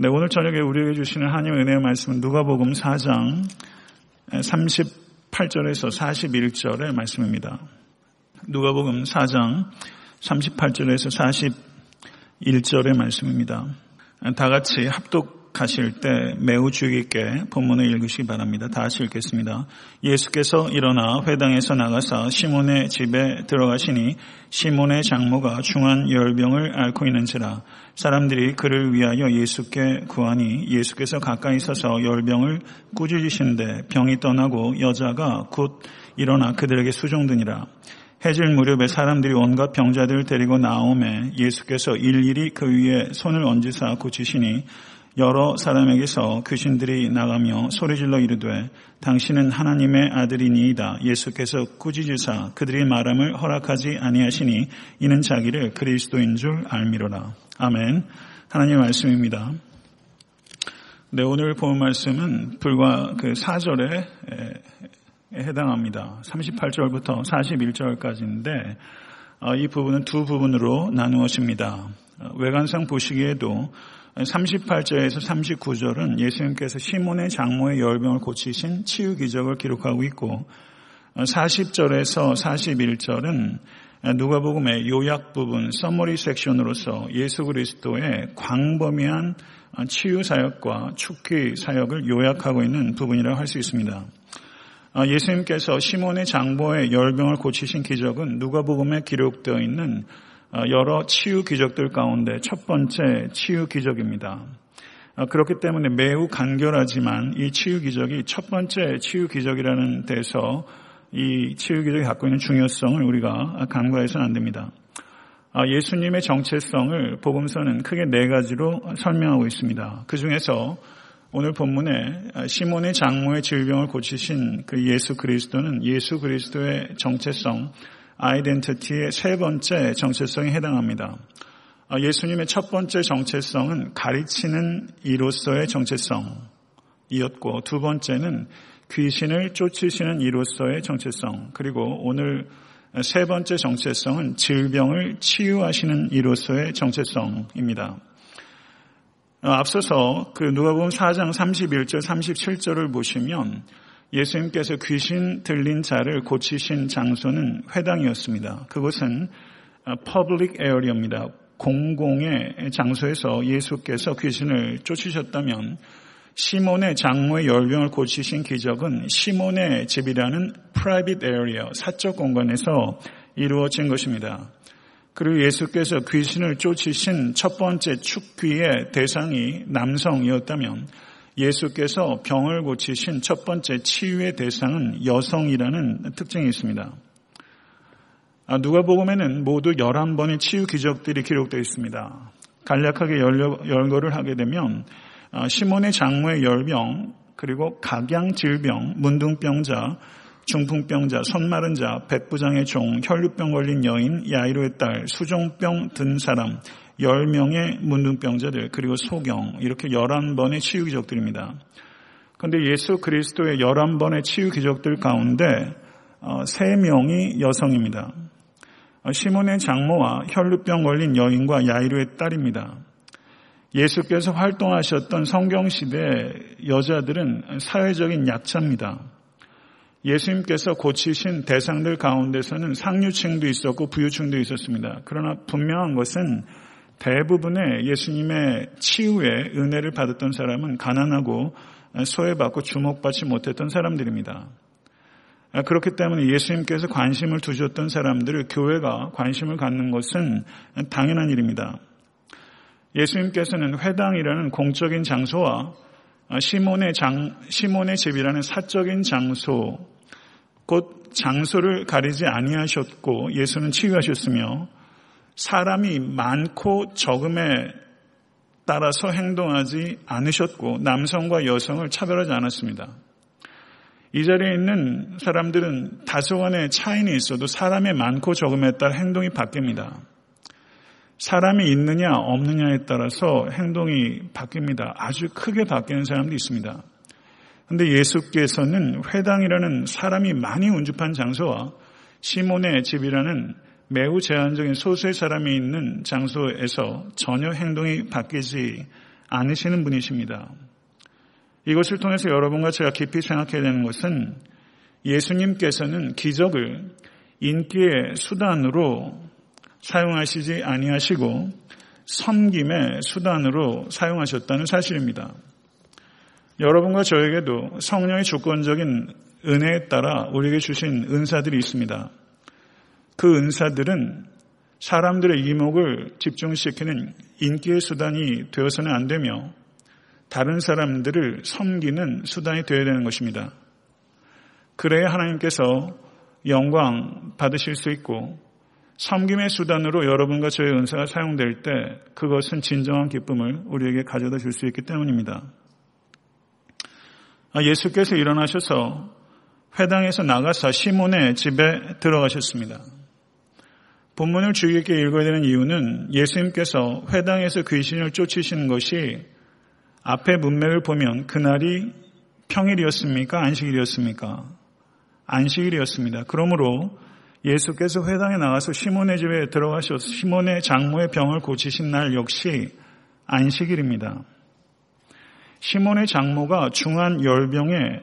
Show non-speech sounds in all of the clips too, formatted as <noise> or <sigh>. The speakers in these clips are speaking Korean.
네, 오늘 저녁에 우리에게 주시는 하나님의 은혜의 말씀은 누가복음 4장 38절에서 41절의 말씀입니다. 누가복음 4장 38절에서 41절의 말씀입니다. 다 같이 합독 하실 때 매우 주의 깊게 본문을 읽으시기 바랍니다. 다 같이 읽겠습니다. 예수께서 일어나 회당에서 나가사 시몬의 집에 들어가시니 시몬의 장모가 중한 열병을 앓고 있는지라 사람들이 그를 위하여 예수께 구하니 예수께서 가까이 서서 열병을 꾸짖으신데 병이 떠나고 여자가 곧 일어나 그들에게 수종드니라. 해질 무렵에 사람들이 온갖 병자들을 데리고 나오매 예수께서 일일이 그 위에 손을 얹으사 고치시니 여러 사람에게서 귀신들이 나가며 소리질러 이르되 당신은 하나님의 아들이니이다. 예수께서 꾸짖으사 그들이 말함을 허락하지 아니하시니 이는 자기를 그리스도인 줄 알미로라. 아멘. 하나님의 말씀입니다. 네, 오늘 본 말씀은 불과 그 4절에 해당합니다. 38절부터 41절까지인데 어, 이 부분은 두 부분으로 나누어집니다. 어, 외관상 보시기에도 38절에서 39절은 예수님께서 시몬의 장모의 열병을 고치신 치유 기적을 기록하고 있고 40절에서 41절은 누가복음의 요약 부분 서머리 섹션으로서 예수 그리스도의 광범위한 치유 사역과 축기 사역을 요약하고 있는 부분이라고 할 수 있습니다. 예수님께서 시몬의 장모의 열병을 고치신 기적은 누가복음에 기록되어 있는 어, 여러 치유 기적들 가운데 첫 번째 치유 기적입니다. 어, 그렇기 때문에 매우 간결하지만 이 치유 기적이 첫 번째 치유 기적이라는 데서 이 치유 기적이 갖고 있는 중요성을 우리가 간과해서는 안 됩니다. 어, 예수님의 정체성을 복음서는 크게 네 가지로 설명하고 있습니다. 그 중에서 오늘 본문에 시몬의 장모의 질병을 고치신 그 예수 그리스도는 예수 그리스도의 정체성, 아이덴티티의 세 번째 정체성에 해당합니다. 아, 예수님의 첫 번째 정체성은 가르치는 이로서의 정체성이었고 두 번째는 귀신을 쫓으시는 이로서의 정체성 그리고 오늘 세 번째 정체성은 질병을 치유하시는 이로서의 정체성입니다. 아, 앞서서 그 누가복음 4장 31절 37절을 보시면 예수님께서 귀신 들린 자를 고치신 장소는 회당이었습니다. 그곳은 public area입니다. 공공의 장소에서 예수께서 귀신을 쫓으셨다면 시몬의 장모의 열병을 고치신 기적은 시몬의 집이라는 private area, 사적 공간에서 이루어진 것입니다. 그리고 예수께서 귀신을 쫓으신 첫 번째 축귀의 대상이 남성이었다면 예수께서 병을 고치신 첫 번째 치유의 대상은 여성이라는 특징이 있습니다. 아, 누가복음에는 모두 11번의 치유 기적들이 기록되어 있습니다. 간략하게 열거를 하게 되면 아, 시몬의 장모의 열병, 그리고 각양 질병, 문둥병자, 중풍병자, 손마른 자, 백부장의 종, 혈류병 걸린 여인, 야이로의 딸, 수종병 든 사람, 10명의 문둥병자들 그리고 소경 이렇게 11번의 치유 기적들입니다. 그런데 예수 그리스도의 11번의 치유 기적들 가운데 3명이 어, 여성입니다. 어, 시몬의 장모와 혈루병 걸린 여인과 야이루의 딸입니다. 예수께서 활동하셨던 성경시대 여자들은 사회적인 약자입니다. 예수님께서 고치신 대상들 가운데서는 상류층도 있었고 부유층도 있었습니다. 그러나 분명한 것은 대부분의 예수님의 치유의 은혜를 받았던 사람은 가난하고 소외받고 주목받지 못했던 사람들입니다. 그렇기 때문에 예수님께서 관심을 두셨던 사람들을 교회가 관심을 갖는 것은 당연한 일입니다. 예수님께서는 회당이라는 공적인 장소와 시몬의 장, 시몬의 집이라는 사적인 장소, 곧 장소를 가리지 아니하셨고 예수는 치유하셨으며 사람이 많고 적음에 따라서 행동하지 않으셨고 남성과 여성을 차별하지 않았습니다. 이 자리에 있는 사람들은 다소간의 차이는 있어도 사람의 많고 적음에 따라 행동이 바뀝니다. 사람이 있느냐 없느냐에 따라서 행동이 바뀝니다. 아주 크게 바뀌는 사람도 있습니다. 그런데 예수께서는 회당이라는 사람이 많이 운집한 장소와 시몬의 집이라는 매우 제한적인 소수의 사람이 있는 장소에서 전혀 행동이 바뀌지 않으시는 분이십니다. 이것을 통해서 여러분과 제가 깊이 생각해야 되는 것은 예수님께서는 기적을 인기의 수단으로 사용하시지 아니하시고 섬김의 수단으로 사용하셨다는 사실입니다. 여러분과 저에게도 성령의 조건적인 은혜에 따라 우리에게 주신 은사들이 있습니다. 그 은사들은 사람들의 이목을 집중시키는 인기의 수단이 되어서는 안 되며 다른 사람들을 섬기는 수단이 되어야 되는 것입니다. 그래야 하나님께서 영광 받으실 수 있고 섬김의 수단으로 여러분과 저의 은사가 사용될 때 그것은 진정한 기쁨을 우리에게 가져다 줄 수 있기 때문입니다. 아, 예수께서 일어나셔서 회당에서 나가서 시몬의 집에 들어가셨습니다. 본문을 주의 깊게 읽어야 되는 이유는 예수님께서 회당에서 귀신을 쫓으시는 것이 앞의 문맥을 보면 그날이 평일이었습니까? 안식일이었습니까? 안식일이었습니다. 그러므로 예수께서 회당에 나가서 시몬의 집에 들어가셔서 시몬의 장모의 병을 고치신 날 역시 안식일입니다. 시몬의 장모가 중한 열병에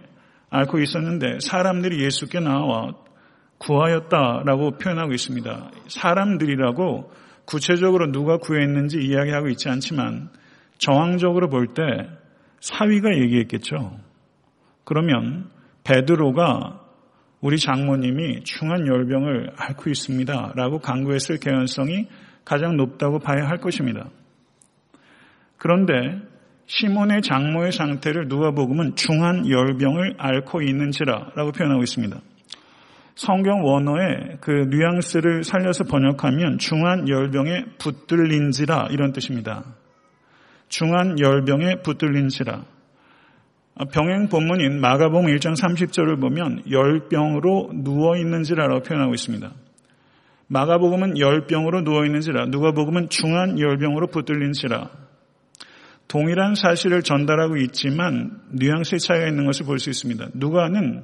앓고 있었는데 사람들이 예수께 나와 구하였다라고 표현하고 있습니다. 사람들이라고 구체적으로 누가 구했는지 이야기하고 있지 않지만 정황적으로 볼 때 사위가 얘기했겠죠. 그러면 베드로가 우리 장모님이 중한 열병을 앓고 있습니다. 라고 강구했을 개연성이 가장 높다고 봐야 할 것입니다. 그런데 시몬의 장모의 상태를 누가복음은 중한 열병을 앓고 있는지라 라고 표현하고 있습니다. 성경 원어의 그 뉘앙스를 살려서 번역하면 중한 열병에 붙들린지라 이런 뜻입니다. 중한 열병에 붙들린지라. 병행 본문인 마가복음 1장 30절을 보면 열병으로 누워 있는지라라고 표현하고 있습니다. 마가복음은 열병으로 누워 있는지라, 누가복음은 중한 열병으로 붙들린지라. 동일한 사실을 전달하고 있지만 뉘앙스의 차이가 있는 것을 볼 수 있습니다. 누가는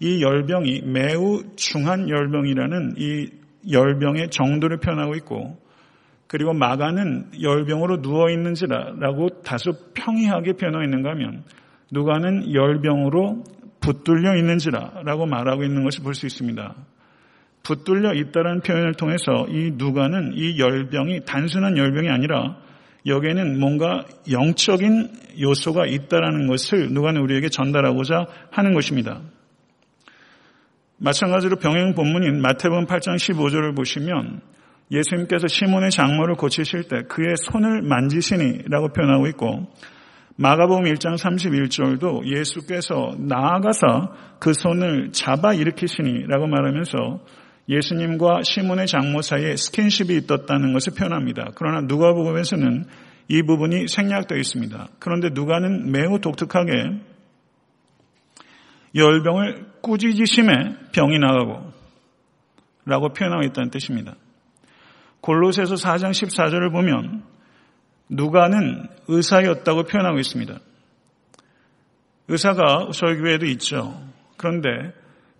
이 열병이 매우 중한 열병이라는 이 열병의 정도를 표현하고 있고 그리고 마가는 열병으로 누워 있는지라고 다소 평이하게 표현하고 있는가 하면 누가는 열병으로 붙들려 있는지라라고 말하고 있는 것을 볼 수 있습니다. 붙들려 있다는 표현을 통해서 이 누가는 이 열병이 단순한 열병이 아니라 여기에는 뭔가 영적인 요소가 있다라는 것을 누가는 우리에게 전달하고자 하는 것입니다. 마찬가지로 병행 본문인 마태복음 8장 15절을 보시면 예수님께서 시몬의 장모를 고치실 때 그의 손을 만지시니라고 표현하고 있고 마가복음 1장 31절도 예수께서 나아가서 그 손을 잡아 일으키시니라고 말하면서 예수님과 시몬의 장모 사이에 스킨십이 있었다는 것을 표현합니다. 그러나 누가복음에서는 이 부분이 생략되어 있습니다. 그런데 누가는 매우 독특하게 열병을 꾸짖으심에 병이 나가고 라고 표현하고 있다는 뜻입니다. 골로새서 4장 14절을 보면 누가는 의사였다고 표현하고 있습니다. 의사가 저희 교회에도 있죠. 그런데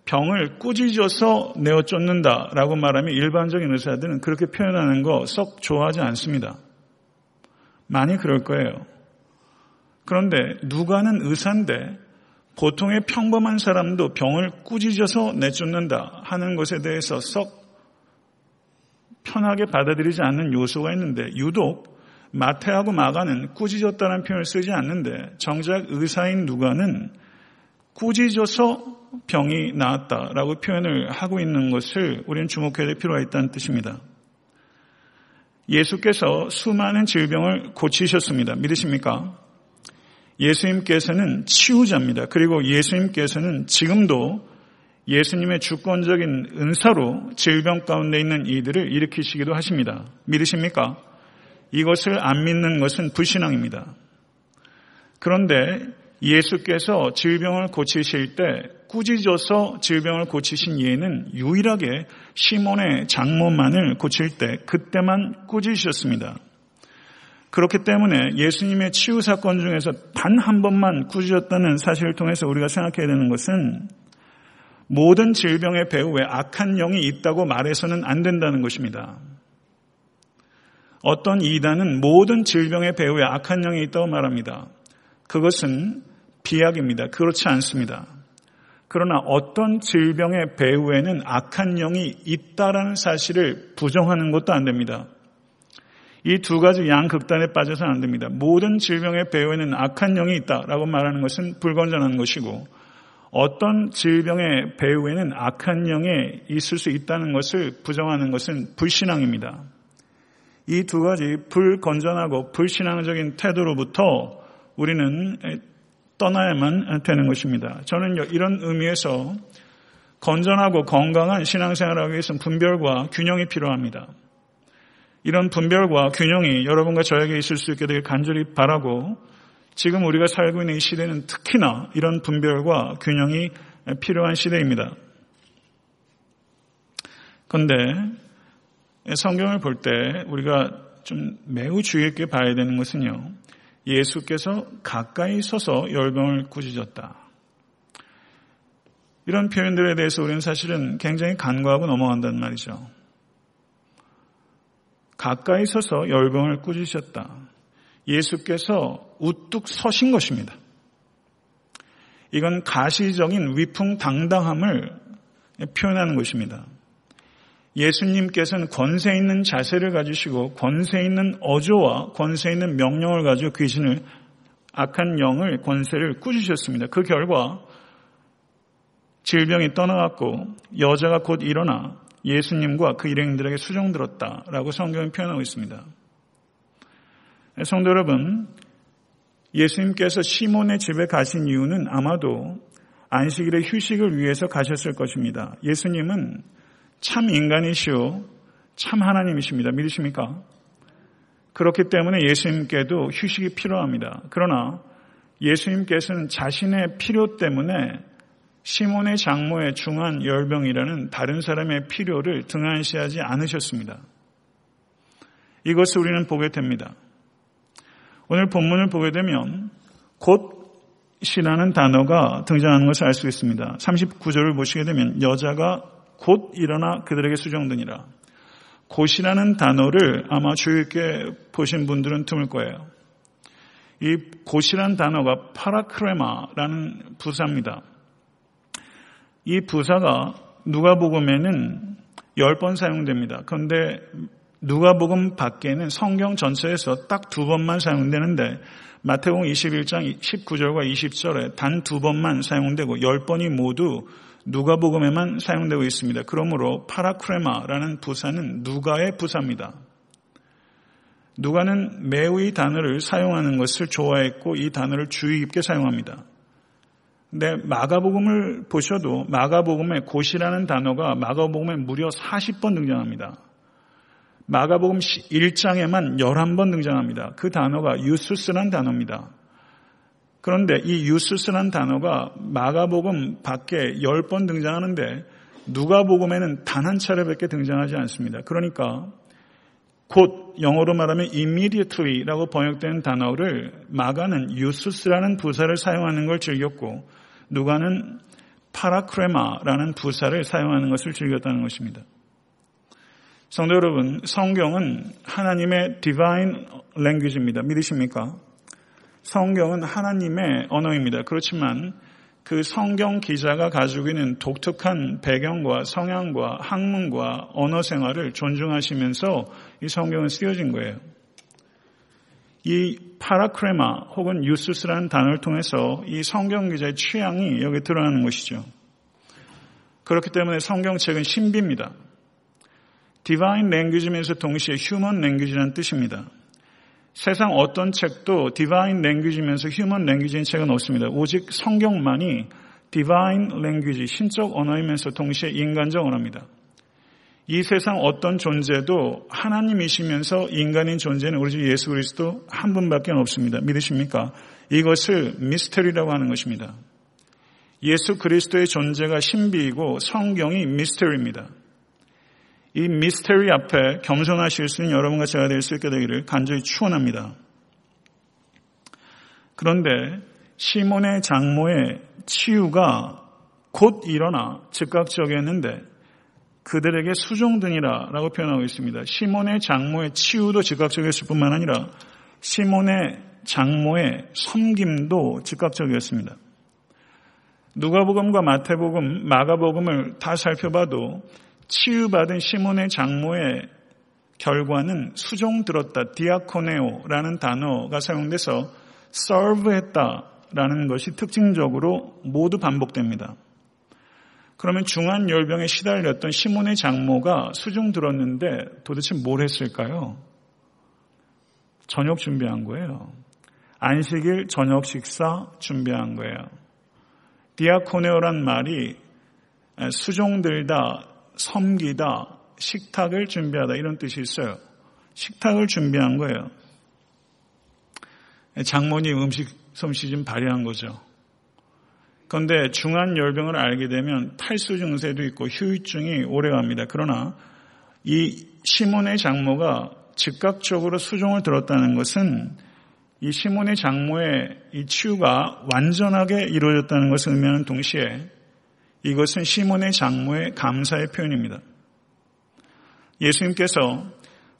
병을 꾸짖어서 내어 쫓는다 라고 말하면 일반적인 의사들은 그렇게 표현하는 거 썩 좋아하지 않습니다. 많이 그럴 거예요. 그런데 누가는 의사인데 보통의 평범한 사람도 병을 꾸짖어서 내쫓는다 하는 것에 대해서 썩 편하게 받아들이지 않는 요소가 있는데 유독 마태하고 마가는 꾸짖었다는 표현을 쓰지 않는데 정작 의사인 누가는 꾸짖어서 병이 나았다라고 표현을 하고 있는 것을 우리는 주목해야 될 필요가 있다는 뜻입니다. 예수께서 수많은 질병을 고치셨습니다. 믿으십니까? 예수님께서는 치유자입니다. 그리고 예수님께서는 지금도 예수님의 주권적인 은사로 질병 가운데 있는 이들을 일으키시기도 하십니다. 믿으십니까? 이것을 안 믿는 것은 불신앙입니다. 그런데 예수께서 질병을 고치실 때 꾸짖어서 질병을 고치신 예는 유일하게 시몬의 장모만을 고칠 때 그때만 꾸짖으셨습니다. 그렇기 때문에 예수님의 치유 사건 중에서 단 한 번만 꾸짖었다는 사실을 통해서 우리가 생각해야 되는 것은 모든 질병의 배후에 악한 영이 있다고 말해서는 안 된다는 것입니다. 어떤 이단은 모든 질병의 배후에 악한 영이 있다고 말합니다. 그것은 비약입니다. 그렇지 않습니다. 그러나 어떤 질병의 배후에는 악한 영이 있다라는 사실을 부정하는 것도 안 됩니다. 이 두 가지 양극단에 빠져서는 안 됩니다. 모든 질병의 배후에는 악한 영이 있다라고 말하는 것은 불건전한 것이고 어떤 질병의 배후에는 악한 영이 있을 수 있다는 것을 부정하는 것은 불신앙입니다. 이 두 가지 불건전하고 불신앙적인 태도로부터 우리는 떠나야만 되는 것입니다. 저는 이런 의미에서 건전하고 건강한 신앙생활을 하기 위해서는 분별과 균형이 필요합니다. 이런 분별과 균형이 여러분과 저에게 있을 수 있게 되길 간절히 바라고 지금 우리가 살고 있는 이 시대는 특히나 이런 분별과 균형이 필요한 시대입니다. 그런데 성경을 볼 때 우리가 좀 매우 주의 깊게 봐야 되는 것은요. 예수께서 가까이 서서 열병을 꾸짖었다. 이런 표현들에 대해서 우리는 사실은 굉장히 간과하고 넘어간단 말이죠. 가까이 서서 열병을 꾸짖으셨다. 예수께서 우뚝 서신 것입니다. 이건 가시적인 위풍당당함을 표현하는 것입니다. 예수님께서는 권세 있는 자세를 가지시고 권세 있는 어조와 권세 있는 명령을 가지고 귀신을 악한 영을 권세를 꾸짖으셨습니다. 그 결과 질병이 떠나갔고 여자가 곧 일어나 예수님과 그 일행들에게 수종들었다라고 성경이 표현하고 있습니다. 성도 여러분, 예수님께서 시몬의 집에 가신 이유는 아마도 안식일의 휴식을 위해서 가셨을 것입니다. 예수님은 참 인간이시오. 참 하나님이십니다. 믿으십니까? 그렇기 때문에 예수님께도 휴식이 필요합니다. 그러나 예수님께서는 자신의 필요 때문에 시몬의 장모의 중한 열병이라는 다른 사람의 필요를 등한시하지 않으셨습니다. 이것을 우리는 보게 됩니다. 오늘 본문을 보게 되면 곧이라는 단어가 등장하는 것을 알 수 있습니다. 39절을 보시게 되면 여자가 곧 일어나 그들에게 수정되니라. 곧이라는 단어를 아마 주의 깊게 보신 분들은 드물 거예요. 이 곧이라는 단어가 파라크레마라는 부사입니다. 이 부사가 누가복음에는 10번 사용됩니다. 그런데 누가복음 밖에는 성경 전체에서 딱 두 번만 사용되는데 마태복음 21장 19절과 20절에 단 두 번만 사용되고 10번이 모두 누가복음에만 사용되고 있습니다. 그러므로 파라크레마라는 부사는 누가의 부사입니다. 누가는 매우 이 단어를 사용하는 것을 좋아했고 이 단어를 주의 깊게 사용합니다. 근데 마가복음을 보셔도 마가복음에 곧이라는 단어가 마가복음에 무려 40번 등장합니다. 마가복음 1장에만 11번 등장합니다. 그 단어가 유스스란 단어입니다. 그런데 이 유스스란 단어가 마가복음 밖에 10번 등장하는데 누가복음에는 단 한 차례밖에 등장하지 않습니다. 그러니까 곧 영어로 말하면 immediately라고 번역되는 단어를 마가는 유스스라는 부사를 사용하는 걸 즐겼고 누가는 파라크레마라는 부사를 사용하는 것을 즐겼다는 것입니다. 성도 여러분, 성경은 하나님의 디바인 랭귀지입니다. 믿으십니까? 성경은 하나님의 언어입니다. 그렇지만 그 성경 기자가 가지고 있는 독특한 배경과 성향과 학문과 언어 생활을 존중하시면서 이 성경은 쓰여진 거예요. 이 파라크레마 혹은 유스스라는 단어를 통해서 이 성경 기자의 취향이 여기 드러나는 것이죠. 그렇기 때문에 성경책은 신비입니다. divine language면서 동시에 human language라는 뜻입니다. 세상 어떤 책도 divine language면서 human language인 책은 없습니다. 오직 성경만이 divine language, 신적 언어이면서 동시에 인간적 언어입니다. 이 세상 어떤 존재도 하나님이시면서 인간인 존재는 우리 주 예수 그리스도 한 분밖에 없습니다. 믿으십니까? 이것을 미스터리라고 하는 것입니다. 예수 그리스도의 존재가 신비이고 성경이 미스터리입니다. 이 미스테리 앞에 겸손하실 수 있는 여러분과 제가 될 수 있게 되기를 간절히 축원합니다. 그런데 시몬의 장모의 치유가 곧 일어나 즉각적이었는데 그들에게 수종드니라 라고 표현하고 있습니다. 시몬의 장모의 치유도 즉각적이었을 뿐만 아니라 시몬의 장모의 섬김도 즉각적이었습니다. 누가복음과 마태복음, 마가복음을 다 살펴봐도 치유받은 시몬의 장모의 결과는 수종 들었다, 디아코네오라는 단어가 사용돼서 serve했다라는 것이 특징적으로 모두 반복됩니다. 그러면 중한 열병에 시달렸던 시몬의 장모가 수종 들었는데 도대체 뭘 했을까요? 저녁 준비한 거예요. 안식일 저녁 식사 준비한 거예요. 디아코네오란 말이 수종 들다, 섬기다, 식탁을 준비하다 이런 뜻이 있어요. 식탁을 준비한 거예요. 장모님 음식 솜씨 좀 발휘한 거죠. 그런데 중한 열병을 알게 되면 탈수 증세도 있고 휴유증이 오래갑니다. 그러나 이 시몬의 장모가 즉각적으로 수종을 들었다는 것은 이 시몬의 장모의 이 치유가 완전하게 이루어졌다는 것을 의미하는 동시에 이것은 시몬의 장모의 감사의 표현입니다. 예수님께서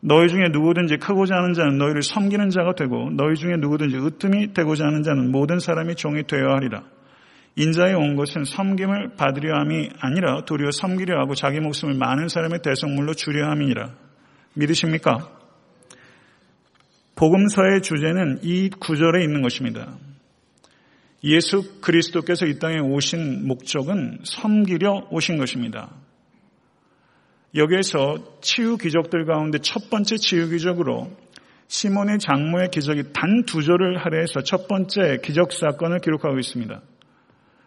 너희 중에 누구든지 크고자 하는 자는 너희를 섬기는 자가 되고 너희 중에 누구든지 으뜸이 되고자 하는 자는 모든 사람이 종이 되어야 하리라. 인자에 온 것은 섬김을 받으려 함이 아니라 도리어 섬기려 하고 자기 목숨을 많은 사람의 대성물로 주려 함이니라. 믿으십니까? 복음서의 주제는 이 구절에 있는 것입니다. 예수 그리스도께서 이 땅에 오신 목적은 섬기려 오신 것입니다. 여기에서 치유 기적들 가운데 첫 번째 치유 기적으로 시몬의 장모의 기적이 단 두 절을 할애해서 첫 번째 기적 사건을 기록하고 있습니다.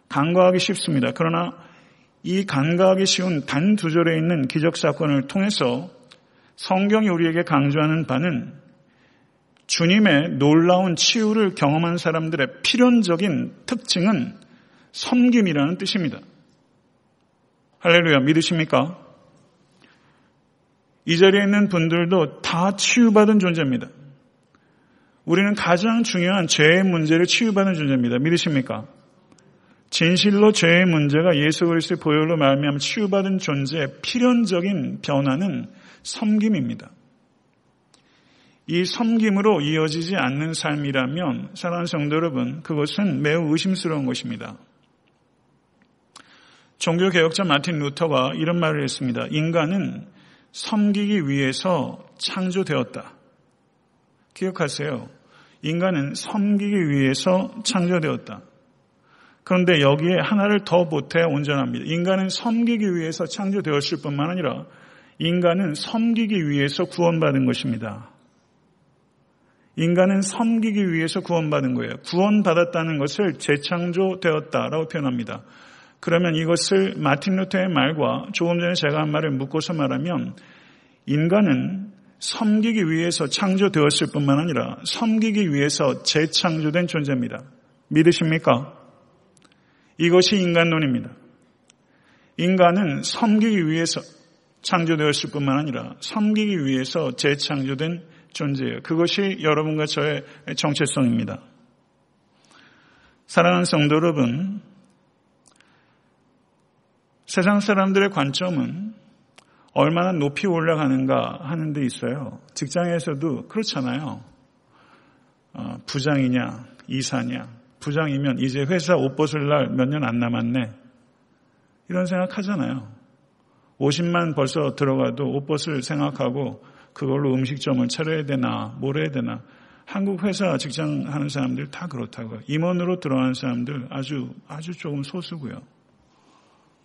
간과하기 쉽습니다. 그러나 이 간과하기 쉬운 단 두 절에 있는 기적 사건을 통해서 성경이 우리에게 강조하는 바는 주님의 놀라운 치유를 경험한 사람들의 필연적인 특징은 섬김이라는 뜻입니다. 할렐루야, 믿으십니까? 이 자리에 있는 분들도 다 치유받은 존재입니다. 우리는 가장 중요한 죄의 문제를 치유받은 존재입니다. 믿으십니까? 진실로 죄의 문제가 예수 그리스도의 보혈로 말미암아 치유받은 존재의 필연적인 변화는 섬김입니다. 이 섬김으로 이어지지 않는 삶이라면 사랑하는 성도 여러분 그것은 매우 의심스러운 것입니다. 종교개혁자 마틴 루터가 이런 말을 했습니다. 인간은 섬기기 위해서 창조되었다. 기억하세요. 인간은 섬기기 위해서 창조되었다. 그런데 여기에 하나를 더 보태야 온전합니다. 인간은 섬기기 위해서 창조되었을 뿐만 아니라 인간은 섬기기 위해서 구원받은 것입니다. 인간은 섬기기 위해서 구원받은 거예요. 구원받았다는 것을 재창조되었다라고 표현합니다. 그러면 이것을 마틴 루터의 말과 조금 전에 제가 한 말을 묶어서 말하면 인간은 섬기기 위해서 창조되었을 뿐만 아니라 섬기기 위해서 재창조된 존재입니다. 믿으십니까? 이것이 인간론입니다. 인간은 섬기기 위해서 창조되었을 뿐만 아니라 섬기기 위해서 재창조된 존재예요. 그것이 여러분과 저의 정체성입니다. 사랑하는 성도 여러분, 세상 사람들의 관점은 얼마나 높이 올라가는가 하는 데 있어요. 직장에서도 그렇잖아요. 어, 부장이냐, 이사냐. 부장이면 이제 회사 옷 벗을 날 몇 년 안 남았네. 이런 생각 하잖아요. 50만 벌써 들어가도 옷 벗을 생각하고 그걸로 음식점을 차려야 되나, 뭘 해야 되나. 한국 회사 직장 하는 사람들 다 그렇다고요. 임원으로 들어가는 사람들 아주, 아주 조금 소수고요.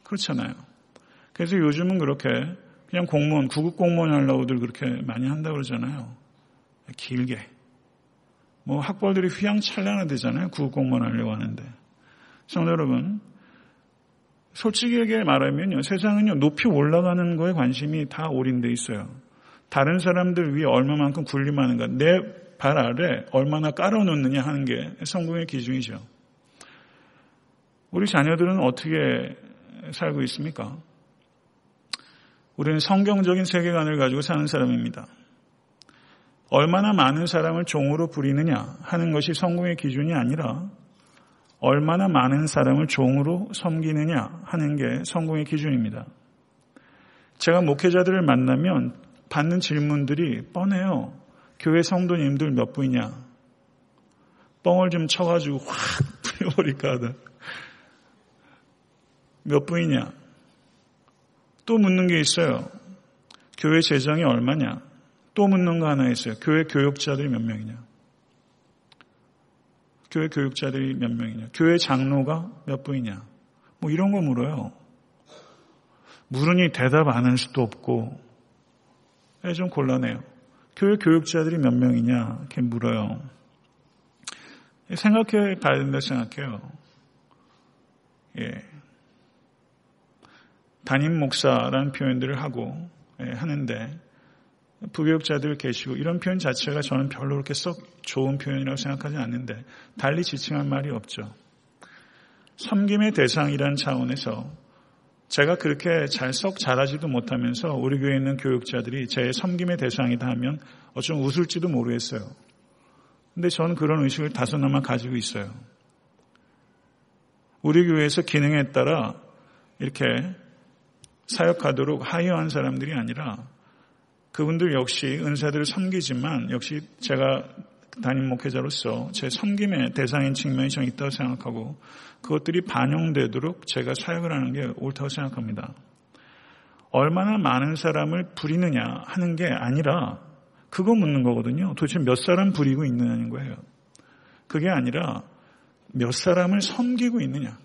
그렇잖아요. 그래서 요즘은 그렇게 그냥 공무원, 구급 공무원 하려고들 그렇게 많이 한다고 그러잖아요. 길게. 뭐 학벌들이 휘황찬란하되잖아요. 구급 공무원 하려고 하는데. 성도 여러분, 솔직히 말하면요. 세상은요. 높이 올라가는 거에 관심이 다 올인돼 있어요. 다른 사람들 위에 얼마만큼 군림하는가. 내 발 아래 얼마나 깔아놓느냐 하는 게 성공의 기준이죠. 우리 자녀들은 어떻게 살고 있습니까? 우리는 성경적인 세계관을 가지고 사는 사람입니다. 얼마나 많은 사람을 종으로 부리느냐 하는 것이 성공의 기준이 아니라 얼마나 많은 사람을 종으로 섬기느냐 하는 게 성공의 기준입니다. 제가 목회자들을 만나면 받는 질문들이 뻔해요. 교회 성도님들 몇 분이냐? 뻥을 좀 쳐가지고 확 <laughs> 풀려버릴까 하다. 몇 분이냐? 또 묻는 게 있어요. 교회 재정이 얼마냐? 또 묻는 거 하나 있어요. 교회 교육자들이 몇 명이냐? 교회 교육자들이 몇 명이냐? 교회 장로가 몇 분이냐? 뭐 이런 거 물어요. 물으니 대답 안 할 수도 없고, 예, 좀 곤란해요. 교회 교육자들이 몇 명이냐? 이렇게 물어요. 생각해 봐야 된다 생각해요. 예. 담임 목사라는 표현들을 하고 예, 하는데 부교육자들 계시고 이런 표현 자체가 저는 별로 그렇게 썩 좋은 표현이라고 생각하지 않는데 달리 지칭할 말이 없죠. 섬김의 대상이라는 차원에서 제가 그렇게 잘 썩 잘하지도 못하면서 우리 교회에 있는 교육자들이 제 섬김의 대상이다 하면 어쩜 웃을지도 모르겠어요. 근데 저는 그런 의식을 다소나마 가지고 있어요. 우리 교회에서 기능에 따라 이렇게 사역하도록 하여한 사람들이 아니라 그분들 역시 은사들을 섬기지만 역시 제가 담임 목회자로서 제 섬김의 대상인 측면이 좀 있다고 생각하고 그것들이 반영되도록 제가 사역을 하는 게 옳다고 생각합니다. 얼마나 많은 사람을 부리느냐 하는 게 아니라 그거 묻는 거거든요. 도대체 몇 사람 부리고 있느냐는 거예요. 그게 아니라 몇 사람을 섬기고 있느냐.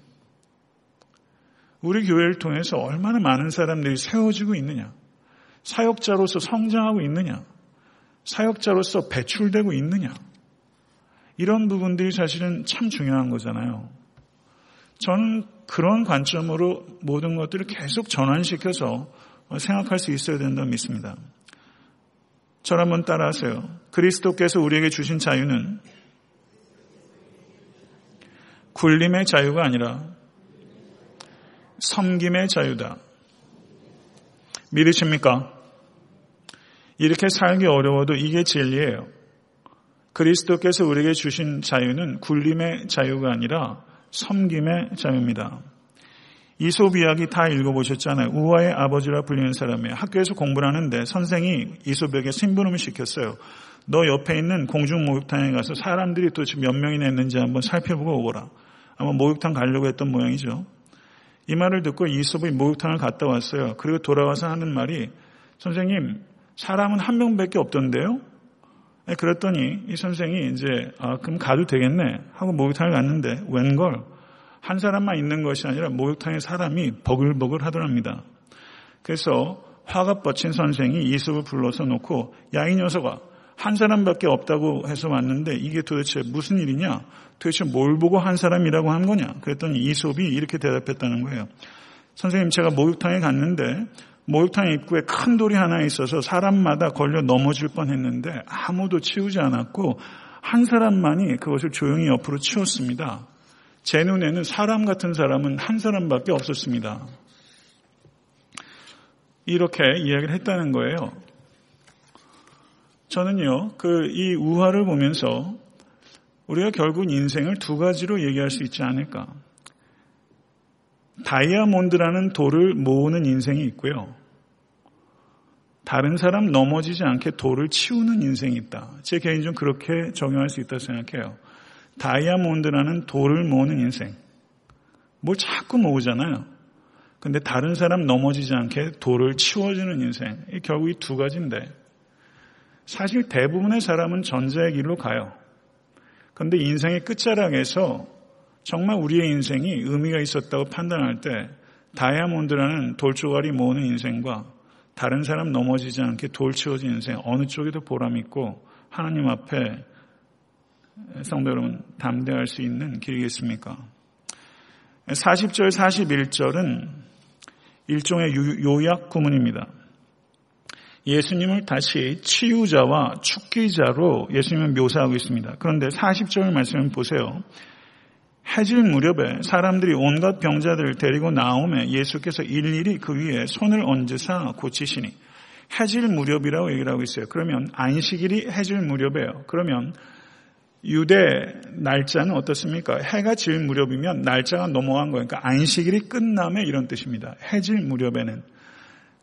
우리 교회를 통해서 얼마나 많은 사람들이 세워지고 있느냐. 사역자로서 성장하고 있느냐. 사역자로서 배출되고 있느냐. 이런 부분들이 사실은 참 중요한 거잖아요. 저는 그런 관점으로 모든 것들을 계속 전환시켜서 생각할 수 있어야 된다고 믿습니다. 저를 한번 따라하세요. 그리스도께서 우리에게 주신 자유는 굴림의 자유가 아니라 섬김의 자유다. 믿으십니까? 이렇게 살기 어려워도 이게 진리예요. 그리스도께서 우리에게 주신 자유는 굴림의 자유가 아니라 섬김의 자유입니다. 이솝 이야기 다 읽어보셨잖아요. 우화의 아버지라 불리는 사람이에요. 학교에서 공부를 하는데 선생이 이솝에게 심부름을 시켰어요. 너 옆에 있는 공중 목욕탕에 가서 사람들이 도대체 몇 명이나 있는지 한번 살펴보고 오거라. 아마 목욕탕 가려고 했던 모양이죠. 이 말을 듣고 이솝이 목욕탕을 갔다 왔어요. 그리고 돌아와서 하는 말이 선생님 사람은 한 명밖에 없던데요. 네, 그랬더니 이 선생이 이제 아, 그럼 가도 되겠네 하고 목욕탕을 갔는데 웬걸 한 사람만 있는 것이 아니라 목욕탕에 사람이 버글버글 하더랍니다. 그래서 화가 뻗친 선생이 이솝을 불러서 놓고 야 이 녀석아 한 사람밖에 없다고 해서 왔는데 이게 도대체 무슨 일이냐? 도대체 뭘 보고 한 사람이라고 한 거냐? 그랬더니 이솝이 이렇게 대답했다는 거예요. 선생님 제가 목욕탕에 갔는데 목욕탕 입구에 큰 돌이 하나 있어서 사람마다 걸려 넘어질 뻔했는데 아무도 치우지 않았고 한 사람만이 그것을 조용히 옆으로 치웠습니다. 제 눈에는 사람 같은 사람은 한 사람밖에 없었습니다. 이렇게 이야기를 했다는 거예요. 저는요, 그 이 우화를 보면서 우리가 결국 인생을 두 가지로 얘기할 수 있지 않을까. 다이아몬드라는 돌을 모으는 인생이 있고요. 다른 사람 넘어지지 않게 돌을 치우는 인생이 있다. 제 개인적으로 그렇게 적용할 수 있다고 생각해요. 다이아몬드라는 돌을 모으는 인생. 뭘 자꾸 모으잖아요. 근데 다른 사람 넘어지지 않게 돌을 치워주는 인생. 결국 이 두 가지인데 사실 대부분의 사람은 전자의 길로 가요. 근데 인생의 끝자락에서 정말 우리의 인생이 의미가 있었다고 판단할 때 다이아몬드라는 돌조각이 모으는 인생과 다른 사람 넘어지지 않게 돌 치워진 인생 어느 쪽이 더 보람 있고 하나님 앞에 성도 여러분 담대할 수 있는 길이겠습니까? 40절 41절은 일종의 요약 구문입니다. 예수님을 다시 치유자와 축기자로 예수님은 묘사하고 있습니다. 그런데 40절 말씀을 보세요. 해질 무렵에 사람들이 온갖 병자들을 데리고 나오며 예수께서 일일이 그 위에 손을 얹으사 고치시니 해질 무렵이라고 얘기를 하고 있어요. 그러면 안식일이 해질 무렵이에요. 그러면 유대 날짜는 어떻습니까? 해가 질 무렵이면 날짜가 넘어간 거니까 그러니까 안식일이 끝나면 이런 뜻입니다. 해질 무렵에는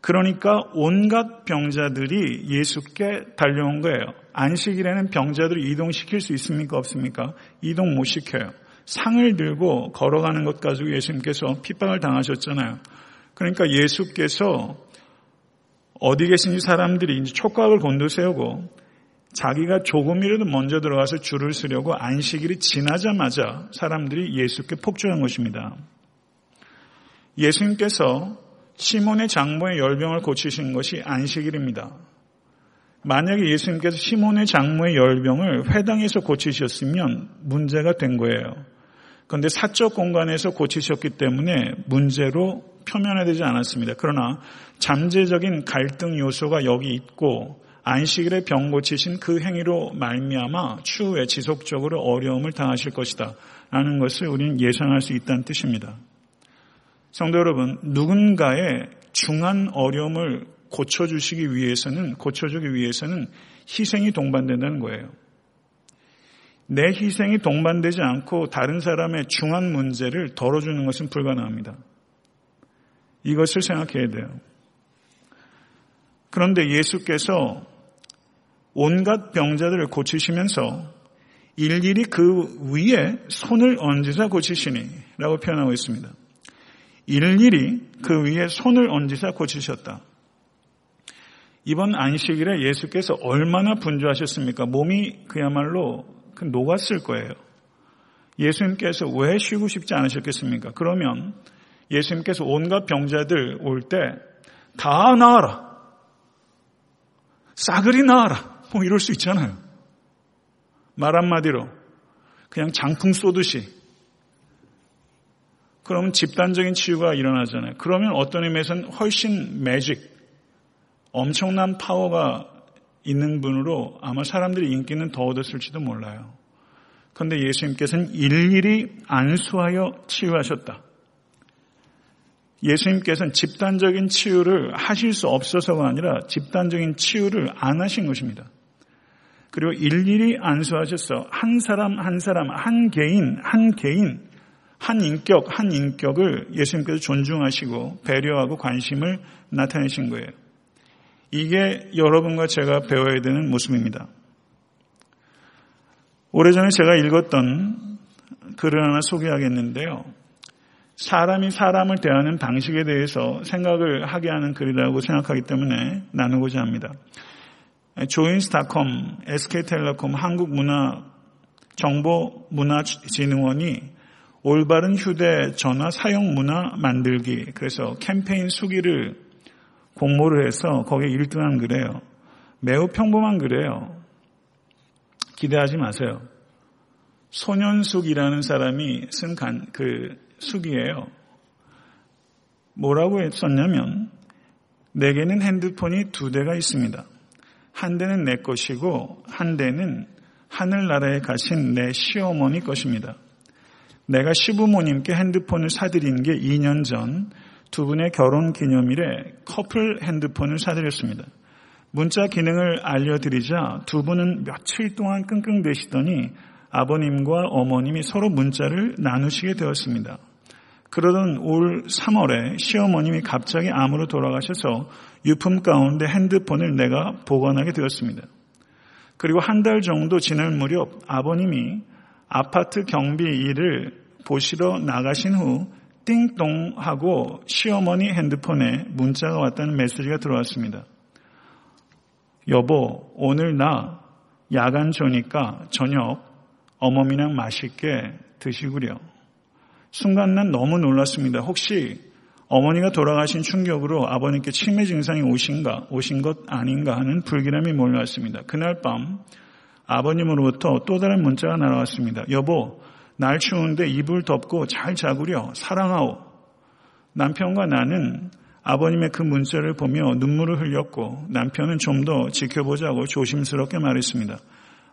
그러니까 온갖 병자들이 예수께 달려온 거예요. 안식일에는 병자들을 이동시킬 수 있습니까? 없습니까? 이동 못 시켜요. 상을 들고 걸어가는 것 가지고 예수님께서 핍박을 당하셨잖아요. 그러니까 예수께서 어디 계신지 사람들이 이제 촉각을 곤두세우고 자기가 조금이라도 먼저 들어가서 줄을 서려고 안식일이 지나자마자 사람들이 예수께 폭주한 것입니다. 예수님께서 시몬의 장모의 열병을 고치신 것이 안식일입니다. 만약에 예수님께서 시몬의 장모의 열병을 회당에서 고치셨으면 문제가 된 거예요. 그런데 사적 공간에서 고치셨기 때문에 문제로 표면화되지 않았습니다. 그러나 잠재적인 갈등 요소가 여기 있고 안식일에 병 고치신 그 행위로 말미암아 추후에 지속적으로 어려움을 당하실 것이다. 라는 것을 우리는 예상할 수 있다는 뜻입니다. 성도 여러분, 누군가의 중한 어려움을 고쳐주시기 위해서는, 고쳐주기 위해서는 희생이 동반된다는 거예요. 내 희생이 동반되지 않고 다른 사람의 중한 문제를 덜어주는 것은 불가능합니다. 이것을 생각해야 돼요. 그런데 예수께서 온갖 병자들을 고치시면서 일일이 그 위에 손을 얹으사 고치시니 라고 표현하고 있습니다. 일일이 그 위에 손을 얹으사 고치셨다. 이번 안식일에 예수께서 얼마나 분주하셨습니까? 몸이 그야말로 그 녹았을 거예요. 예수님께서 왜 쉬고 싶지 않으셨겠습니까? 그러면 예수님께서 온갖 병자들 올 때 다 나와라. 싸그리 나와라. 뭐 이럴 수 있잖아요. 말 한마디로 그냥 장풍 쏘듯이 그러면 집단적인 치유가 일어나잖아요. 그러면 어떤 의미에서는 훨씬 매직, 엄청난 파워가 있는 분으로 아마 사람들이 인기는 더 얻었을지도 몰라요. 그런데 예수님께서는 일일이 안수하여 치유하셨다. 예수님께서는 집단적인 치유를 하실 수 없어서가 아니라 집단적인 치유를 안 하신 것입니다. 그리고 일일이 안수하셔서 한 사람 한 사람 한 개인 한 개인 한 인격, 한 인격을 예수님께서 존중하시고 배려하고 관심을 나타내신 거예요. 이게 여러분과 제가 배워야 되는 모습입니다. 오래전에 제가 읽었던 글을 하나 소개하겠는데요. 사람이 사람을 대하는 방식에 대해서 생각을 하게 하는 글이라고 생각하기 때문에 나누고자 합니다. 조인스닷컴, SK텔레콤, 한국문화정보문화진흥원이 올바른 휴대전화 사용 문화 만들기. 그래서 캠페인 수기를 공모를 해서 거기에 1등한 글이에요. 매우 평범한 글이에요. 기대하지 마세요. 소년숙이라는 사람이 쓴그 수기예요. 뭐라고 썼냐면 내게는 핸드폰이 두 대가 있습니다. 한 대는 내 것이고 한 대는 하늘나라에 가신 내 시어머니 것입니다. 내가 시부모님께 핸드폰을 사드린 게 2년 전 두 분의 결혼 기념일에 커플 핸드폰을 사드렸습니다. 문자 기능을 알려드리자 두 분은 며칠 동안 끙끙대시더니 아버님과 어머님이 서로 문자를 나누시게 되었습니다. 그러던 올 3월에 시어머님이 갑자기 암으로 돌아가셔서 유품 가운데 핸드폰을 내가 보관하게 되었습니다. 그리고 한 달 정도 지날 무렵 아버님이 아파트 경비 일을 보시러 나가신 후 띵동 하고 시어머니 핸드폰에 문자가 왔다는 메시지가 들어왔습니다. 여보, 오늘 나 야간 조니까 저녁 어머니랑 맛있게 드시구려. 순간 난 너무 놀랐습니다. 혹시 어머니가 돌아가신 충격으로 아버님께 치매 증상이 오신가, 오신 것 아닌가 하는 불길함이 몰려왔습니다. 그날 밤 아버님으로부터 또 다른 문자가 날아왔습니다. 여보, 날 추운데 이불 덮고 잘 자구려 사랑하오. 남편과 나는 아버님의 그 문자를 보며 눈물을 흘렸고 남편은 좀 더 지켜보자고 조심스럽게 말했습니다.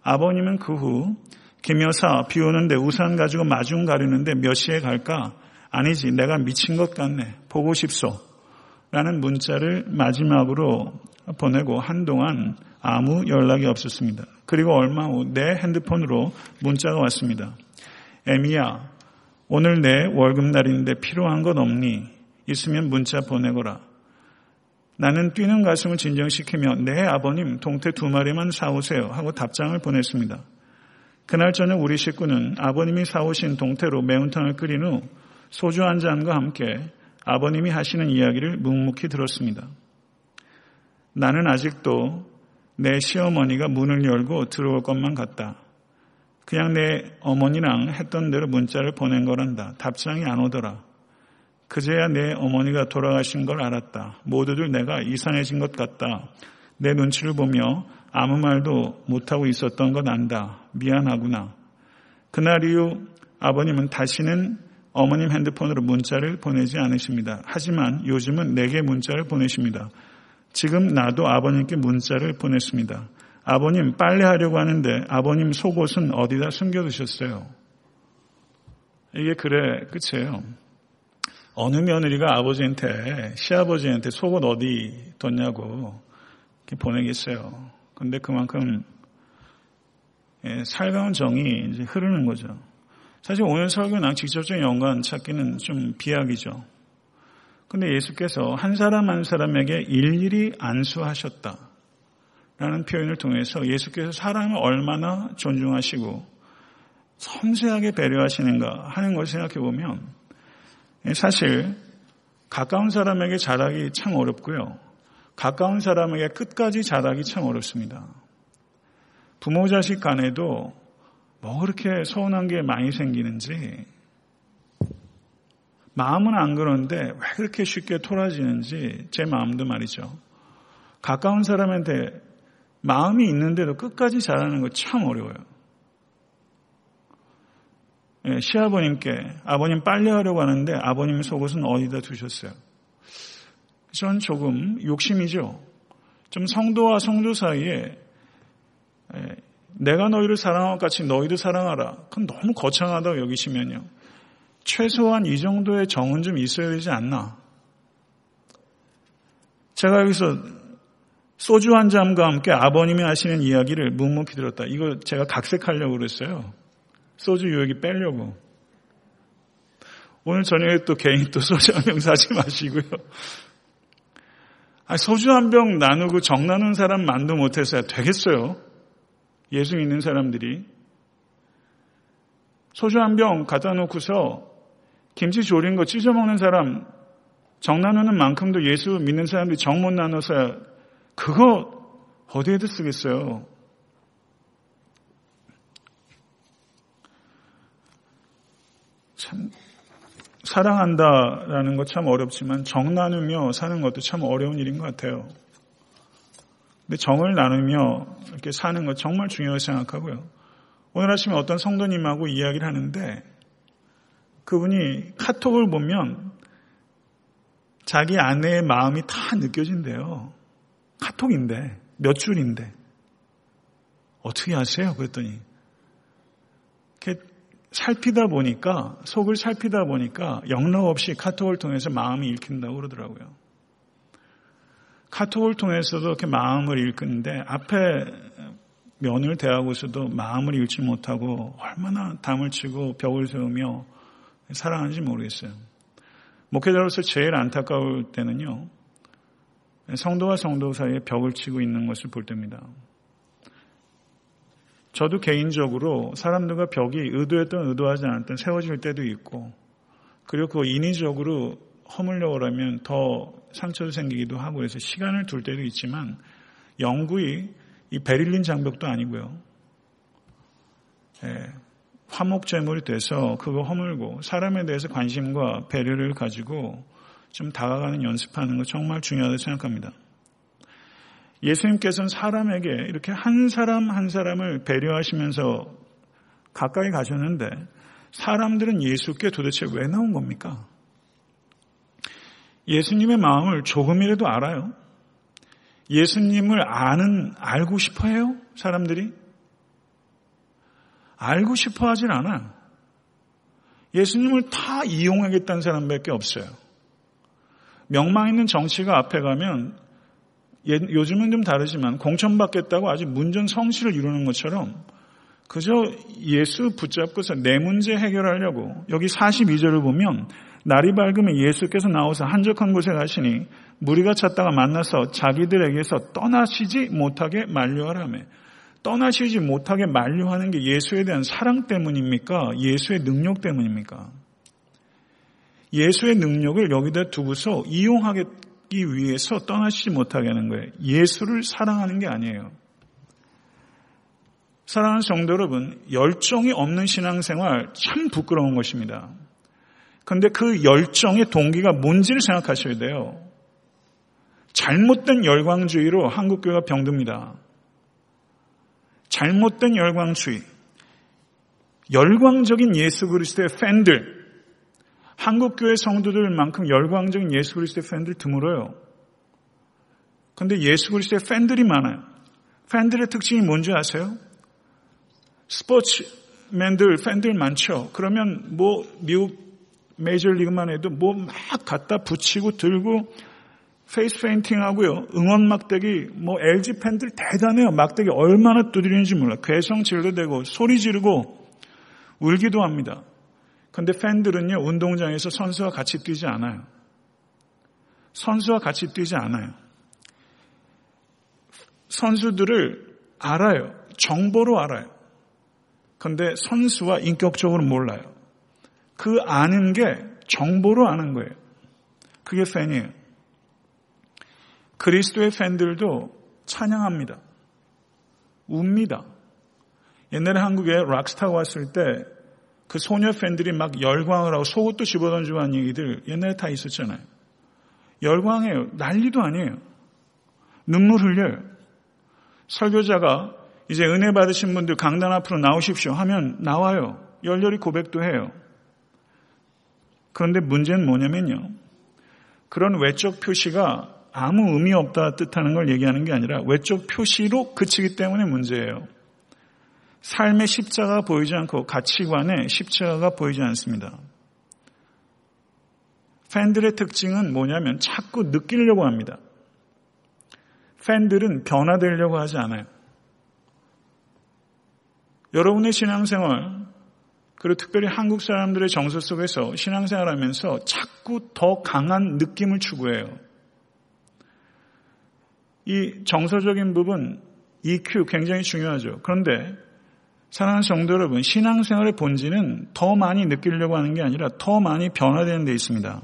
아버님은 그 후 김여사 비 오는데 우산 가지고 마중 가리는데 몇 시에 갈까? 아니지 내가 미친 것 같네. 보고 싶소. 라는 문자를 마지막으로 보내고 한동안 아무 연락이 없었습니다. 그리고 얼마 후 내 핸드폰으로 문자가 왔습니다. 에미야, 오늘 내 월급날인데 필요한 것 없니? 있으면 문자 보내거라. 나는 뛰는 가슴을 진정시키며 내 아버님 동태 두 마리만 사오세요 하고 답장을 보냈습니다. 그날 저녁 우리 식구는 아버님이 사오신 동태로 매운탕을 끓인 후 소주 한 잔과 함께 아버님이 하시는 이야기를 묵묵히 들었습니다. 나는 아직도 내 시어머니가 문을 열고 들어올 것만 같다. 그냥 내 어머니랑 했던 대로 문자를 보낸 거란다. 답장이 안 오더라. 그제야 내 어머니가 돌아가신 걸 알았다. 모두들 내가 이상해진 것 같다. 내 눈치를 보며 아무 말도 못하고 있었던 건 안다. 미안하구나. 그날 이후 아버님은 다시는 어머님 핸드폰으로 문자를 보내지 않으십니다. 하지만 요즘은 내게 문자를 보내십니다. 지금 나도 아버님께 문자를 보냈습니다. 아버님 빨래하려고 하는데 아버님 속옷은 어디다 숨겨두셨어요? 이게 그래 끝이에요. 어느 며느리가 아버지한테 시아버지한테 속옷 어디 뒀냐고 보내겠어요. 근데 그만큼 예, 살가운 정이 이제 흐르는 거죠. 사실 오늘 설교랑 직접적인 연관 찾기는 좀 비약이죠. 근데 예수께서 한 사람 한 사람에게 일일이 안수하셨다. 라는 표현을 통해서 예수께서 사람을 얼마나 존중하시고 섬세하게 배려하시는가 하는 것을 생각해 보면 사실 가까운 사람에게 잘하기 참 어렵고요. 가까운 사람에게 끝까지 잘하기 참 어렵습니다. 부모 자식 간에도 뭐 그렇게 서운한 게 많이 생기는지 마음은 안 그런데 왜 그렇게 쉽게 토라지는지 제 마음도 말이죠. 가까운 사람한테 마음이 있는데도 끝까지 잘하는 거 참 어려워요. 예, 시아버님께 아버님 빨래하려고 하는데 아버님 속옷은 어디다 두셨어요? 전 조금 욕심이죠. 좀 성도와 성도 사이에 예, 내가 너희를 사랑한 것 같이 너희도 사랑하라. 그건 너무 거창하다고 여기시면요. 최소한 이 정도의 정은 좀 있어야 되지 않나. 제가 여기서 소주 한 잔과 함께 아버님이 하시는 이야기를 묵묵히 들었다. 이거 제가 각색하려고 그랬어요. 소주 유혹이 빼려고. 오늘 저녁에 또 개인 또 소주 한 병 사지 마시고요. 아, 소주 한 병 나누고 정 나눈 사람 만도 못해서야 되겠어요. 예수 믿는 사람들이. 소주 한 병 갖다 놓고서 김치 조린 거 찢어 먹는 사람 정 나누는 만큼도 예수 믿는 사람들이 정 못 나눠서야 그거 어디에도 쓰겠어요. 참 사랑한다라는 거참 어렵지만 정 나누며 사는 것도 참 어려운 일인 것 같아요. 근데 정을 나누며 이렇게 사는 것 정말 중요하게 생각하고요. 오늘 아침에 어떤 성도님하고 이야기를 하는데 그분이 카톡을 보면 자기 아내의 마음이 다 느껴진대요. 카톡인데 몇 줄인데 어떻게 하세요? 그랬더니 살피다 보니까, 속을 살피다 보니까 영락 없이 카톡을 통해서 마음이 읽힌다고 그러더라고요. 카톡을 통해서도 이렇게 마음을 읽는데 앞에 면을 대하고서도 마음을 읽지 못하고 얼마나 담을 치고 벽을 세우며 사랑하는지 모르겠어요. 목회자로서 제일 안타까울 때는요, 성도와 성도 사이에 벽을 치고 있는 것을 볼 때입니다. 저도 개인적으로 사람들과 벽이 의도했던 의도하지 않았던 세워질 때도 있고 그리고 그 인위적으로 허물려고 하면 더 상처도 생기기도 하고 그래서 시간을 둘 때도 있지만 영구히 이 베를린 장벽도 아니고요. 예, 화목제물이 돼서 그거 허물고 사람에 대해서 관심과 배려를 가지고 좀 다가가는 연습하는 거 정말 중요하다고 생각합니다. 예수님께서는 사람에게 이렇게 한 사람 한 사람을 배려하시면서 가까이 가셨는데 사람들은 예수께 도대체 왜 나온 겁니까? 예수님의 마음을 조금이라도 알아요? 예수님을 아는, 알고 싶어 해요? 사람들이? 알고 싶어 하진 않아요. 예수님을 다 이용하겠다는 사람밖에 없어요. 명망 있는 정치가 앞에 가면 요즘은 좀 다르지만 공천받겠다고 아주 문전 성시를 이루는 것처럼 그저 예수 붙잡고서 내 문제 해결하려고 여기 42절을 보면 날이 밝으면 예수께서 나오사 한적한 곳에 가시니 무리가 찾다가 만나서 자기들에게서 떠나시지 못하게 만류하라며 떠나시지 못하게 만류하는 게 예수에 대한 사랑 때문입니까? 예수의 능력 때문입니까? 예수의 능력을 여기다 두고서 이용하기 위해서 떠나시지 못하게 하는 거예요. 예수를 사랑하는 게 아니에요. 사랑하는 성도 여러분, 열정이 없는 신앙생활 참 부끄러운 것입니다. 근데 그 열정의 동기가 뭔지를 생각하셔야 돼요. 잘못된 열광주의로 한국교회가 병듭니다. 잘못된 열광주의. 열광적인 예수 그리스도의 팬들. 한국교회 성도들만큼 열광적인 예수 그리스도의 팬들 드물어요. 근데 예수 그리스도의 팬들이 많아요. 팬들의 특징이 뭔지 아세요? 스포츠맨들, 팬들 많죠. 그러면 뭐 미국 메이저리그만 해도 뭐 막 갖다 붙이고 들고 페이스 페인팅 하고요. 응원 막대기, 뭐 LG 팬들 대단해요. 막대기 얼마나 두드리는지 몰라. 괴성 질러대고 소리 지르고 울기도 합니다. 근데 팬들은요, 운동장에서 선수와 같이 뛰지 않아요. 선수와 같이 뛰지 않아요. 선수들을 알아요. 정보로 알아요. 근데 선수와 인격적으로 몰라요. 그 아는 게 정보로 아는 거예요. 그게 팬이에요. 그리스도의 팬들도 찬양합니다. 웁니다. 옛날에 한국에 락스타가 왔을 때 그 소녀 팬들이 막 열광을 하고 속옷도 집어던지고 하는 얘기들 옛날에 다 있었잖아요. 열광해요. 난리도 아니에요. 눈물 흘려요. 설교자가 이제 은혜 받으신 분들 강단 앞으로 나오십시오 하면 나와요. 열렬히 고백도 해요. 그런데 문제는 뭐냐면요. 그런 외적 표시가 아무 의미 없다 뜻하는 걸 얘기하는 게 아니라 외적 표시로 그치기 때문에 문제예요. 삶의 십자가 보이지 않고 가치관에 십자가가 보이지 않습니다. 팬들의 특징은 뭐냐면 자꾸 느끼려고 합니다. 팬들은 변화되려고 하지 않아요. 여러분의 신앙생활, 그리고 특별히 한국 사람들의 정서 속에서 신앙생활 하면서 자꾸 더 강한 느낌을 추구해요. 이 정서적인 부분, EQ 굉장히 중요하죠. 그런데 사랑하는 성도 여러분, 신앙생활의 본질은 더 많이 느끼려고 하는 게 아니라 더 많이 변화되는 데 있습니다.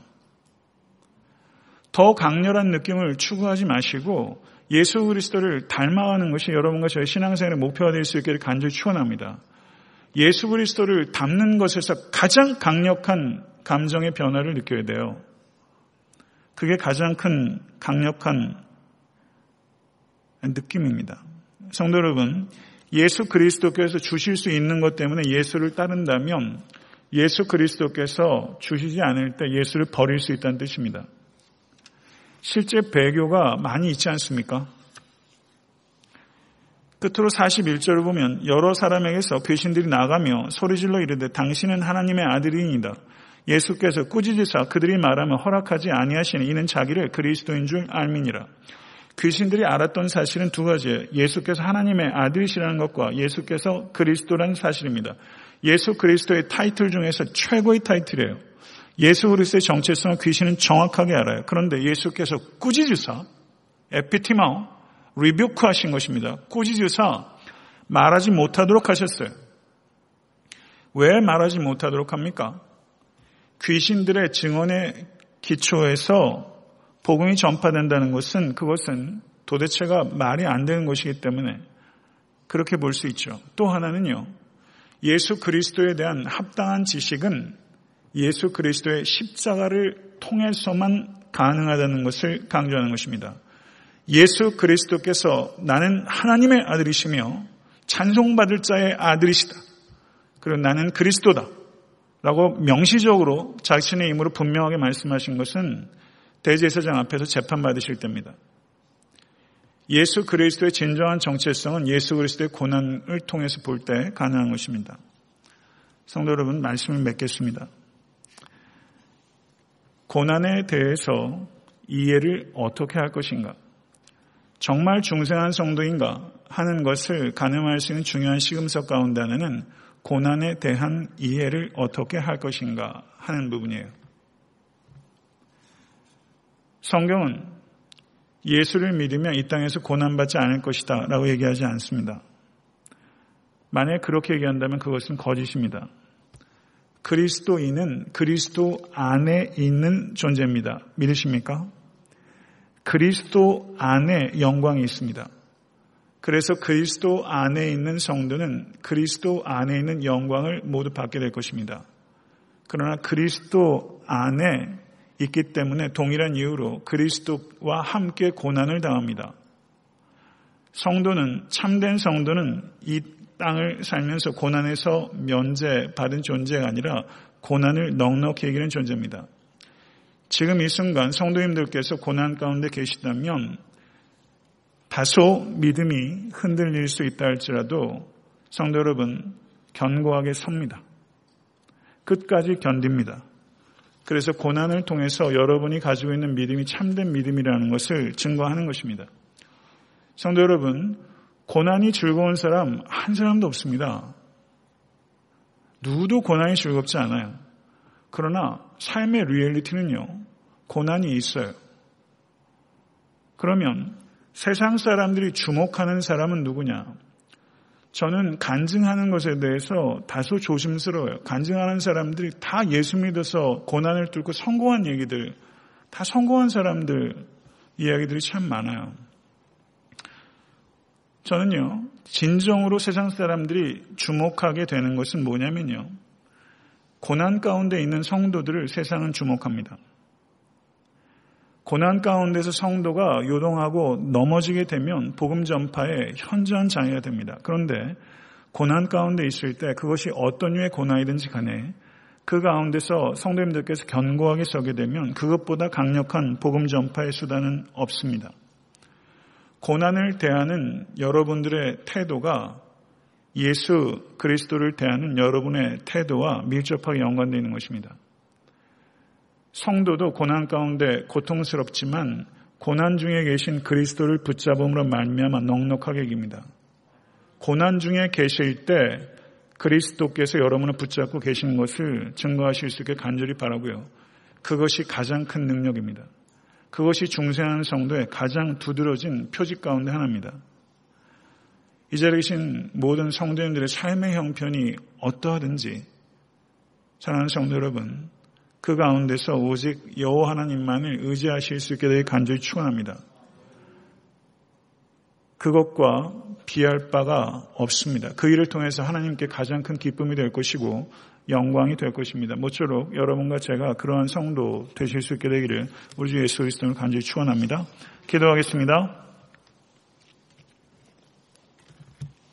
더 강렬한 느낌을 추구하지 마시고 예수 그리스도를 닮아가는 것이 여러분과 저의 신앙생활의 목표가 될 수 있기를 간절히 축원합니다. 예수 그리스도를 닮는 것에서 가장 강력한 감정의 변화를 느껴야 돼요. 그게 가장 큰 강력한 느낌입니다. 성도 여러분, 예수 그리스도께서 주실 수 있는 것 때문에 예수를 따른다면 예수 그리스도께서 주시지 않을 때 예수를 버릴 수 있다는 뜻입니다. 실제 배교가 많이 있지 않습니까? 끝으로 41절을 보면 여러 사람에게서 귀신들이 나가며 소리질러 이르되 당신은 하나님의 아들이니다. 예수께서 꾸짖으사 그들이 말하면 허락하지 아니하시니 이는 자기를 그리스도인 줄 알미니라. 귀신들이 알았던 사실은 두 가지예요. 예수께서 하나님의 아들이시라는 것과 예수께서 그리스도라는 사실입니다. 예수 그리스도의 타이틀 중에서 최고의 타이틀이에요. 예수 그리스도의 정체성을 귀신은 정확하게 알아요. 그런데 예수께서 꾸짖으사 에피티마오 리뷰크 하신 것입니다. 꾸짖으사 말하지 못하도록 하셨어요. 왜 말하지 못하도록 합니까? 귀신들의 증언의 기초에서 복음이 전파된다는 것은 그것은 도대체가 말이 안 되는 것이기 때문에 그렇게 볼 수 있죠. 또 하나는요. 예수 그리스도에 대한 합당한 지식은 예수 그리스도의 십자가를 통해서만 가능하다는 것을 강조하는 것입니다. 예수 그리스도께서 나는 하나님의 아들이시며 찬송받을 자의 아들이시다. 그리고 나는 그리스도다. 라고 명시적으로 자신의 힘으로 분명하게 말씀하신 것은 대제사장 앞에서 재판받으실 때입니다. 예수 그리스도의 진정한 정체성은 예수 그리스도의 고난을 통해서 볼 때 가능한 것입니다. 성도 여러분 말씀을 맺겠습니다. 고난에 대해서 이해를 어떻게 할 것인가? 정말 중생한 성도인가 하는 것을 가늠할 수 있는 중요한 시금석 가운데 하나는 고난에 대한 이해를 어떻게 할 것인가 하는 부분이에요. 성경은 예수를 믿으면 이 땅에서 고난받지 않을 것이다 라고 얘기하지 않습니다. 만약 그렇게 얘기한다면 그것은 거짓입니다. 그리스도인은 그리스도 안에 있는 존재입니다. 믿으십니까? 그리스도 안에 영광이 있습니다. 그래서 그리스도 안에 있는 성도는 그리스도 안에 있는 영광을 모두 받게 될 것입니다. 그러나 그리스도 안에 있기 때문에 동일한 이유로 그리스도와 함께 고난을 당합니다. 성도는 참된 성도는 이 땅을 살면서 고난에서 면제받은 존재가 아니라 고난을 넉넉히 이기는 존재입니다. 지금 이 순간 성도님들께서 고난 가운데 계시다면 다소 믿음이 흔들릴 수 있다 할지라도 성도 여러분 견고하게 섭니다. 끝까지 견딥니다. 그래서 고난을 통해서 여러분이 가지고 있는 믿음이 참된 믿음이라는 것을 증거하는 것입니다. 성도 여러분, 고난이 즐거운 사람 한 사람도 없습니다. 누구도 고난이 즐겁지 않아요. 그러나 삶의 리얼리티는요, 고난이 있어요. 그러면 세상 사람들이 주목하는 사람은 누구냐? 저는 간증하는 것에 대해서 다소 조심스러워요. 간증하는 사람들이 다 예수 믿어서 고난을 뚫고 성공한 얘기들, 다 성공한 사람들 이야기들이 참 많아요. 저는요, 진정으로 세상 사람들이 주목하게 되는 것은 뭐냐면요. 고난 가운데 있는 성도들을 세상은 주목합니다. 고난 가운데서 성도가 요동하고 넘어지게 되면 복음 전파에 현저한 장애가 됩니다. 그런데 고난 가운데 있을 때 그것이 어떤 류의 고난이든지 간에 그 가운데서 성도님들께서 견고하게 서게 되면 그것보다 강력한 복음 전파의 수단은 없습니다. 고난을 대하는 여러분들의 태도가 예수 그리스도를 대하는 여러분의 태도와 밀접하게 연관되어 있는 것입니다. 성도도 고난 가운데 고통스럽지만 고난 중에 계신 그리스도를 붙잡음으로 말미암아 넉넉하게 이깁니다. 고난 중에 계실 때 그리스도께서 여러분을 붙잡고 계신 것을 증거하실 수 있게 간절히 바라고요. 그것이 가장 큰 능력입니다. 그것이 중생하는 성도의 가장 두드러진 표직 가운데 하나입니다. 이 자리에 계신 모든 성도님들의 삶의 형편이 어떠하든지 사랑하는 성도 여러분 그 가운데서 오직 여호와 하나님만을 의지하실 수 있게 되길 간절히 축원합니다. 그것과 비할 바가 없습니다. 그 일을 통해서 하나님께 가장 큰 기쁨이 될 것이고 영광이 될 것입니다. 모쪼록 여러분과 제가 그러한 성도 되실 수 있게 되기를 우리 주 예수 그리스도를 간절히 축원합니다. 기도하겠습니다.